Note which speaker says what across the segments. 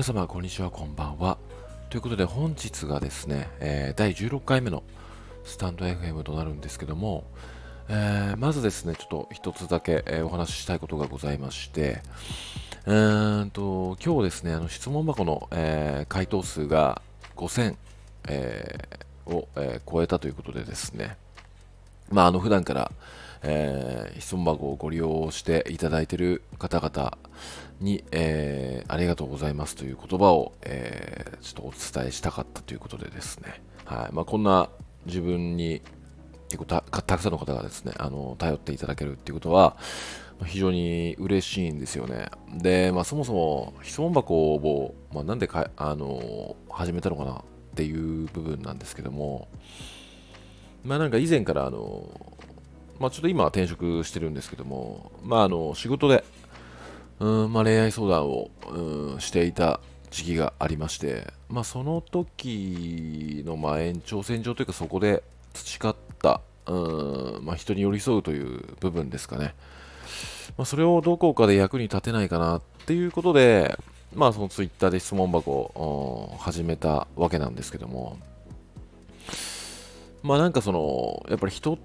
Speaker 1: 皆様こんにちはこんばんは。ということで本日がですね、えー、第16回目のスタンド FM となるんですけども、えー、まずですねちょっと一つだけ、え、お話ししたいことがございましてうーんと今日ですねあの質問箱の、え回答数が5000、えを、え超えたということでですねまああの普段からえー、質問箱をご利用していただいている方々に、えー、ありがとうございますという言葉を、えー、ちょっとお伝えしたかったということでですね、はいまあ、こんな自分に結構たくさんの方がですねあの頼っていただけるっていうことは非常に嬉しいんですよね。で、まあ、そもそも質問箱を、まあ、なんでかあの始めたのかなっていう部分なんですけども、まあなんか以前からあのまあ、ちょっと今は転職してるんですけども、まあ、あの仕事で、うんまあ、恋愛相談を、うん、していた時期がありまして、まあ、その時のまあ延長線上というかそこで培った、うんまあ、人に寄り添うという部分ですかね、まあ、それをどこかで役に立てないかなっていうことで、まあ、そのツイッターで質問箱を始めたわけなんですけども、まあなんかその、やっぱり人っ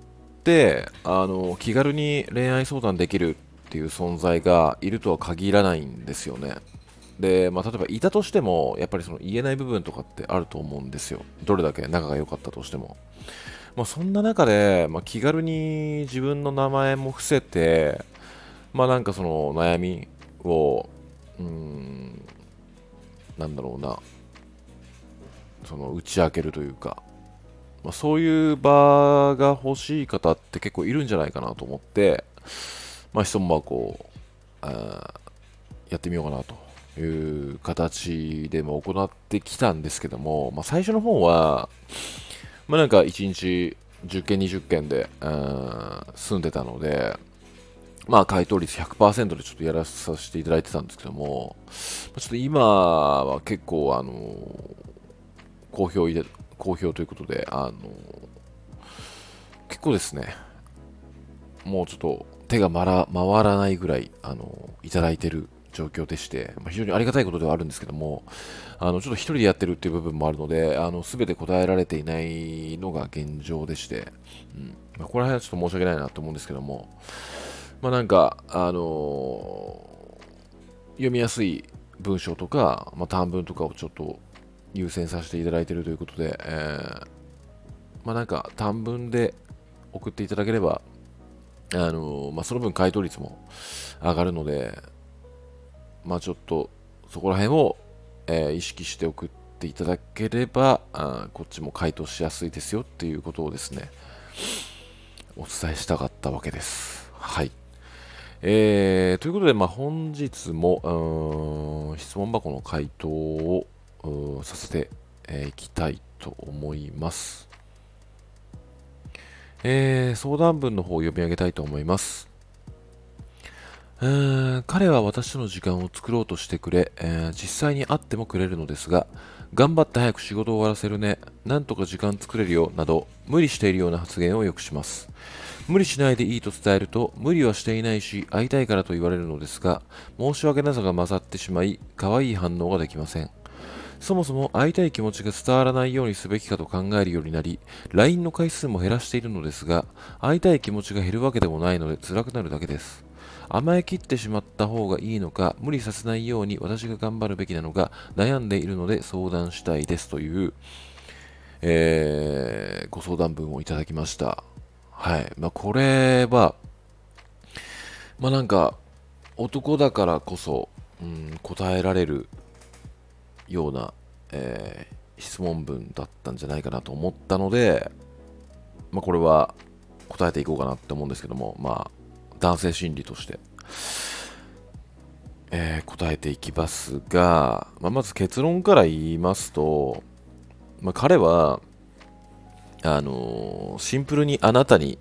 Speaker 1: ってあの気軽に恋愛相談できるっていう存在がいるとは限らないんですよね。で、まあ、例えばいたとしても、やっぱりその言えない部分とかってあると思うんですよ。どれだけ仲が良かったとしても。まあ、そんな中で、まあ、気軽に自分の名前も伏せて、まあなんかその悩みを、うん、なんだろうな、その打ち明けるというか、まあ、そういう場が欲しい方って結構いるんじゃないかなと思って、まあ、質問箱をやってみようかなという形でも行ってきたんですけども、まあ、最初の方は、まあ、なんか1日10件、20件で住んでたので、まあ、回答率100%でちょっとやらさせていただいてたんですけども、ちょっと今は結構、あの、好評好評ということで、あの結構ですね、もうちょっと手が回らないぐらい、あのいただいてる状況でして、まあ、非常にありがたいことではあるんですけども、あのちょっと一人でやってるっていう部分もあるので、あの全て答えられていないのが現状でして、うん。まあ、ここら辺はちょっと申し訳ないなと思うんですけども、まあ、なんか、あのー、読みやすい文章とか、まあ、短文とかをちょっと優先させていただいているということで、えー、まあなんか短文で送っていただければ、あの、まあ、その分回答率も上がるので、まあちょっとそこら辺を、えー、意識して送っていただければあ、こっちも回答しやすいですよっていうことをですね、お伝えしたかったわけです。はい。えー、ということで、まあ、本日も質問箱の回答をさせていきたいと思います。えー、相談文の方を読み上げたいと思います。えー、彼は私との時間を作ろうとしてくれ、えー、実際に会ってもくれるのですが、頑張って早く仕事を終わらせるね、なんとか時間作れるよ、など、無理しているような発言をよくします。無理しないでいいと伝えると、無理はしていないし、会いたいからと言われるのですが、申し訳なさが混ざってしまい、可愛い反応ができません。そもそも会いたい気持ちが伝わらないようにすべきかと考えるようになり、LINE の回数も減らしているのですが、会いたい気持ちが減るわけでもないので辛くなるだけです。甘えきってしまった方がいいのか、無理させないように私が頑張るべきなのか、悩んでいるので相談したいですという、えー、ご相談文をいただきました。はい。まあ、これは、まあなんか、男だからこそ、うん、答えられるような、えー、質問文だったんじゃないかなと思ったので、まあ、これは答えていこうかなって思うんですけども、まあ、男性心理として、えー、答えていきますが、まあ、まず結論から言いますと、まあ、彼は、あのー、シンプルにあなたに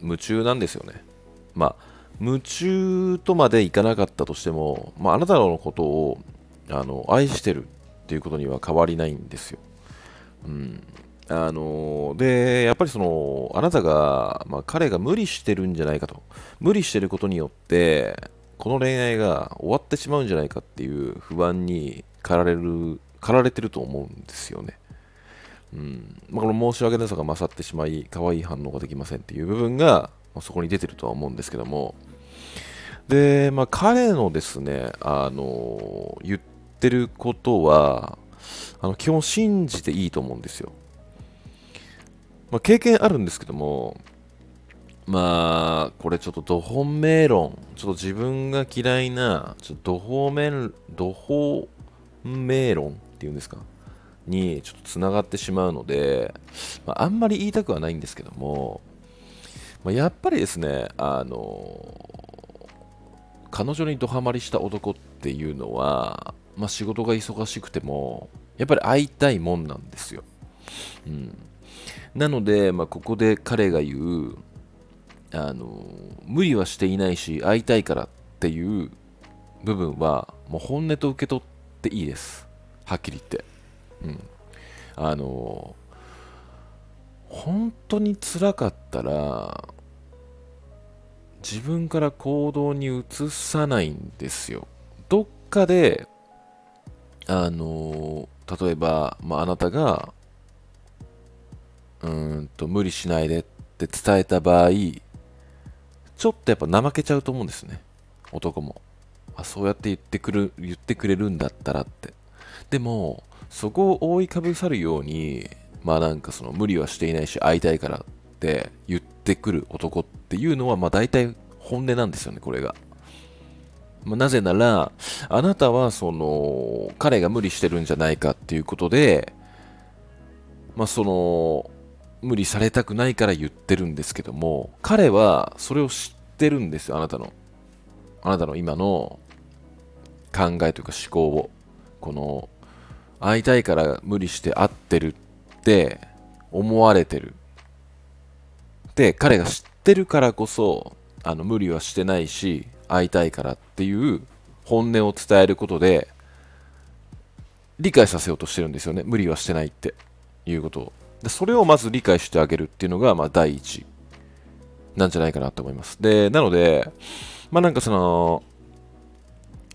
Speaker 1: 夢中なんですよね。まあ、夢中とまでいかなかったとしても、まあ、あなたのことをあの愛してるっていうことには変わりないんですよ。うん。あので、やっぱりその、あなたが、まあ、彼が無理してるんじゃないかと。無理してることによって、この恋愛が終わってしまうんじゃないかっていう不安に駆られる、駆られてると思うんですよね。うんまあ、この申し訳なさが勝ってしまい、可愛い反応ができませんっていう部分が、まあ、そこに出てるとは思うんですけども、で、まあ、彼のですね、あの言ってることは、あの基本信じていいと思うんですよ。まあ、経験あるんですけども、まあ、これちょっとド本命論、ちょっと自分が嫌いな、ちょっとド本命、ド本命論っていうんですか？にちょっとつながってしまうので、まあ、あんまり言いたくはないんですけども、まあ、やっぱりですね、あの彼女にドハマりした男っていうのは、まあ、仕事が忙しくても、やっぱり会いたいもんなんですよ。うん、なので、まあ、ここで彼が言う、あの無理はしていないし、会いたいからっていう部分は、もう本音と受け取っていいです。はっきり言って。うん。あの本当につらかったら、自分から行動に移さないんですよ。どっかで、あの例えば、まあ、あなたが、うんと、無理しないでって伝えた場合、ちょっとやっぱ怠けちゃうと思うんですね。男も。あ、そうやって言ってくる、言ってくれるんだったらって。でも、そこを覆いかぶさるように、まあなんかその無理はしていないし会いたいからって言ってくる男っていうのはまあ大体本音なんですよね、これが。なぜなら、あなたはその彼が無理してるんじゃないかっていうことで、まあその無理されたくないから言ってるんですけども、彼はそれを知ってるんですよ、あなたの。あなたの今の考えというか思考を。この、会いたいから無理して会ってるって思われてる。で、彼が知ってるからこそ、あの無理はしてないし、会いたいからっていう本音を伝えることで、理解させようとしてるんですよね。無理はしてないっていうことを。でそれをまず理解してあげるっていうのが、まあ、第一なんじゃないかなと思います。で、なので、まあなんかその、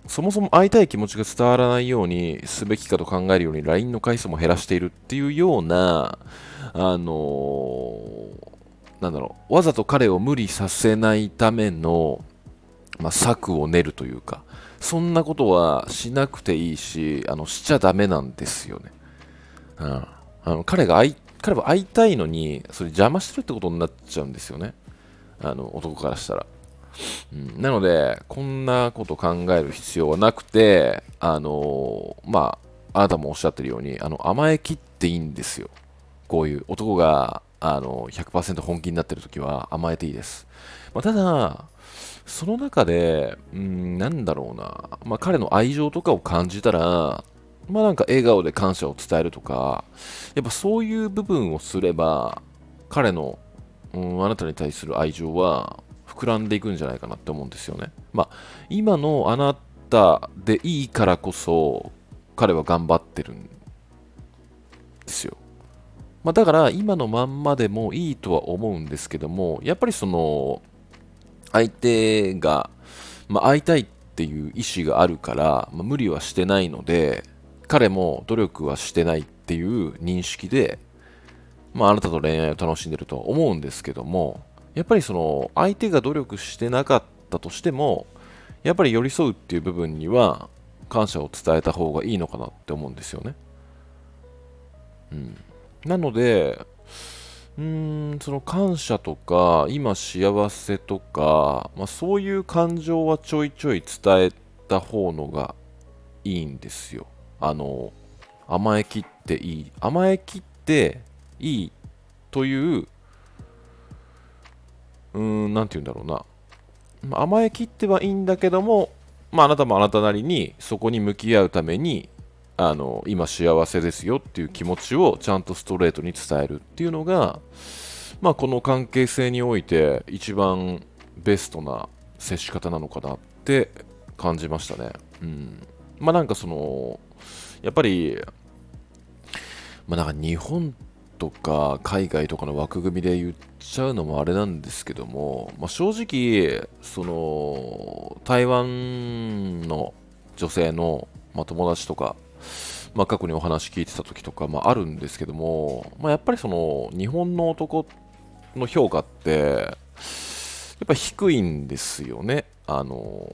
Speaker 1: そもそも会いたい気持ちが伝わらないようにすべきかと考えるように LINE の回数も減らしているっていうような、あのー、なんだろう、わざと彼を無理させないための、まあ、策を練るというか、そんなことはしなくていいし、あのしちゃダメなんですよね。うん、あの彼が会い彼は会いたいのに、それ邪魔してるってことになっちゃうんですよね。あの、男からしたら。うん、なので、こんなこと考える必要はなくて、あのー、まあ、あなたもおっしゃってるように、あの、甘えきっていいんですよ。こういう男が、あの、100%本気になってるときは甘えていいです。まあ、ただ、その中で、うん、なんだろうな、まあ、彼の愛情とかを感じたら、まあなんか笑顔で感謝を伝えるとか、やっぱそういう部分をすれば、彼の、うん、あなたに対する愛情は膨らんでいくんじゃないかなって思うんですよね。まあ、今のあなたでいいからこそ、彼は頑張ってるんですよ。まあ、だから今のまんまでもいいとは思うんですけども、やっぱりその、相手が、まあ、会いたいっていう意思があるから、まあ、無理はしてないので、彼も努力はしてないっていう認識で、まあ、あなたと恋愛を楽しんでるとは思うんですけども、やっぱりその相手が努力してなかったとしても、やっぱり寄り添うっていう部分には感謝を伝えた方がいいのかなって思うんですよね。うん、なので、うーん、その感謝とか、今幸せとか、まあ、そういう感情はちょいちょい伝えた方のがいいんですよ。あの甘えきっていい甘えきっていいといううーん何て言うんだろうな甘えきってはいいんだけども、まあ、あなたもあなたなりにそこに向き合うためにあの今幸せですよっていう気持ちをちゃんとストレートに伝えるっていうのが、まあ、この関係性において一番ベストな接し方なのかなって感じましたね。うん、まあなんかそのやっぱり、まあ、なんか日本とか海外とかの枠組みで言っちゃうのもあれなんですけども、まあ、正直、その台湾の女性の、まあ、友達とかまあ、過去にお話聞いてた時とか、まあ、るんですけども、まあ、やっぱりその日本の男の評価ってやっぱ低いんですよね。あの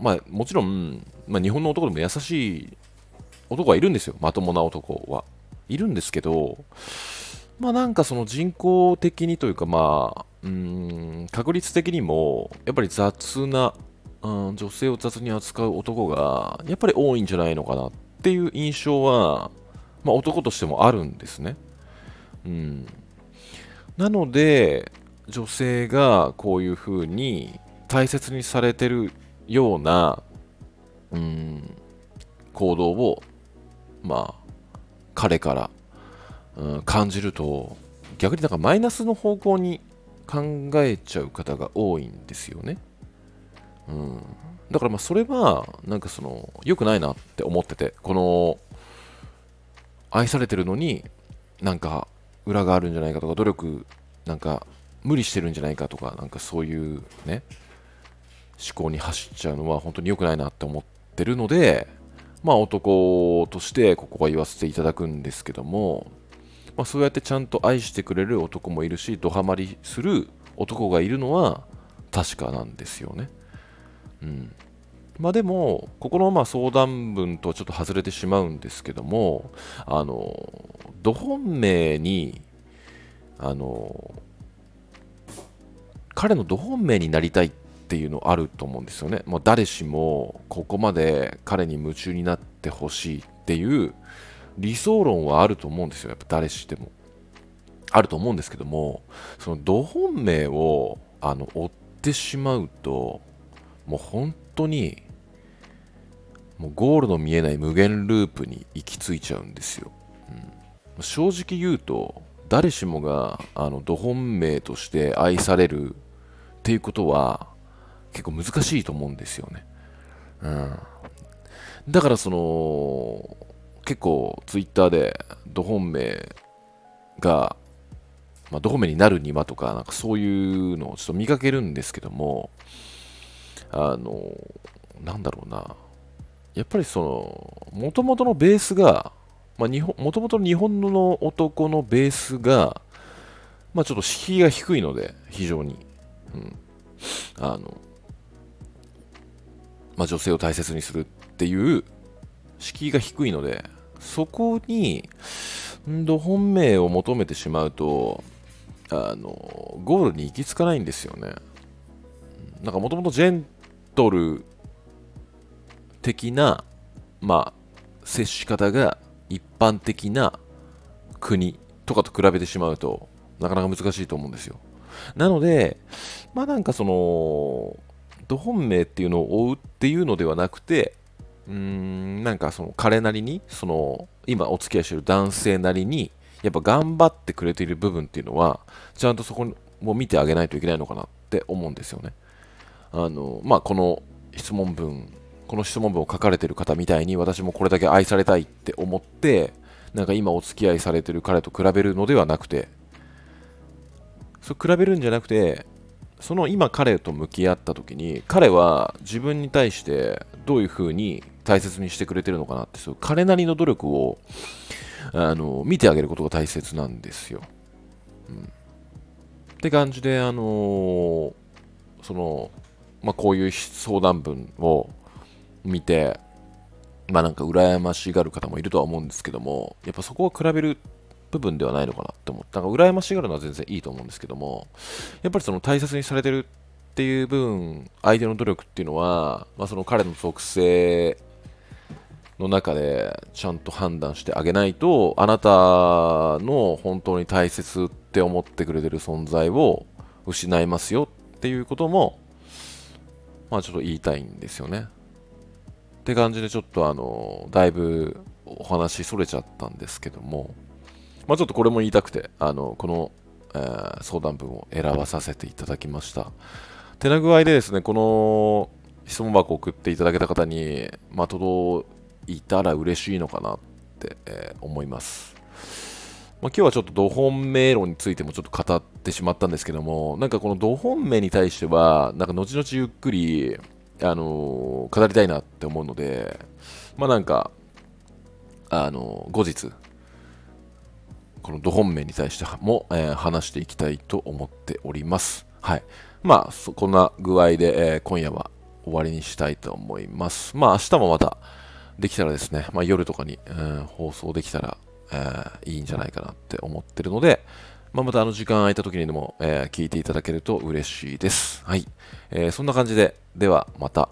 Speaker 1: まあ、もちろん、まあ、日本の男でも優しい男はいるんですよ、まともな男は。いるんですけど、まあなんかその人工的にというか、まあ、うん、確率的にも、やっぱり雑な、うん、女性を雑に扱う男が、やっぱり多いんじゃないのかなっっていう印象は、まあ男としてもあるんですね。うん。なので、女性がこういうふうに大切にされてるような、うん、行動を、まあ、彼から、うん、感じると、逆になんかマイナスの方向に考えちゃう方が多いんですよね。うん。だからまあそれは、なんかその、良くないなって思ってて、この、愛されてるのに、なんか裏があるんじゃないかとか、努力、なんか無理してるんじゃないかとか、なんかそういうね、思考に走っちゃうのは本当に良くないなって思ってるので、まあ男としてここは言わせていただくんですけども、まあ、そうやってちゃんと愛してくれる男もいるし、ドハマりする男がいるのは確かなんですよね。うん。まあでも、ここのまあ相談文とはちょっと外れてしまうんですけども、あの、ど本命に、あの、彼のど本命になりたいっていうのあると思うんですよね。もう誰しもここまで彼に夢中になってほしいっていう理想論はあると思うんですよ。やっぱ誰しでも。あると思うんですけども、そのど本命をあの追ってしまうと、もう本当にもうゴールの見えない無限ループに行き着いちゃうんですよ。うん、正直言うと、誰しもがあのど本命として愛されるっていうことは結構難しいと思うんですよね。うん。だからその、結構ツイッターで、ド本命が、まあ、ド本命になるにはとか、なんかそういうのをちょっと見かけるんですけども、あの、なんだろうな。やっぱりその、もともとのベースが、まあ、もともと日本の男のベースが、まあ、ちょっと敷居が低いので、非常に。うん。あの、まあ、女性を大切にするっていう敷居が低いので、そこに、ど本命を求めてしまうと、あの、ゴールに行き着かないんですよね。なんかもともとジェントル的な、まあ、接し方が一般的な国とかと比べてしまうと、なかなか難しいと思うんですよ。なので、まあなんかその、ど本命っていうのを追うっていうのではなくて、うーん、なんかその彼なりに、その今お付き合いしてる男性なりに、やっぱ頑張ってくれている部分っていうのは、ちゃんとそこも見てあげないといけないのかなって思うんですよね。あの、まあ、この質問文、この質問文を書かれてる方みたいに、私もこれだけ愛されたいって思って、なんか今お付き合いされてる彼と比べるのではなくて、そう比べるんじゃなくて、その今彼と向き合った時に彼は自分に対してどういうふうに大切にしてくれてるのかなってそう彼なりの努力をあの見てあげることが大切なんですよ。うん、って感じで、あのー、その、まあ、こういう相談文を見て、まあなんか羨ましがる方もいるとは思うんですけども、やっぱそこを比べる部分ではないのかなって思った。なんか羨ましがるのは全然いいと思うんですけども、やっぱりその大切にされてるっていう部分、相手の努力っていうのは、まあ、その彼の属性の中でちゃんと判断してあげないと、あなたの本当に大切って思ってくれてる存在を失いますよっていうことも、まあちょっと言いたいんですよね。って感じでちょっとあの、だいぶお話それちゃったんですけども、まあ、ちょっとこれも言いたくて、あのこの、えー、相談文を選ばさせていただきました。手な具合でですね、この質問箱を送っていただけた方に、まあ、届いたら嬉しいのかなって、えー、思います。まあ、今日はちょっとド本命論についてもちょっと語ってしまったんですけども、なんかこのド本命に対しては、なんか後々ゆっくり、あのー、語りたいなって思うので、まあなんか、あの後日このど本面に対しても、えー、話していきたいと思っております。はい。まあこんな具合で、えー、今夜は終わりにしたいと思います。まあ明日もまたできたらですね、まあ、夜とかに、えー、放送できたら、えー、いいんじゃないかなって思ってるので、まあ、またあの時間空いた時にでも、えー、聞いていただけると嬉しいです。はい。えー、そんな感じで、ではまた。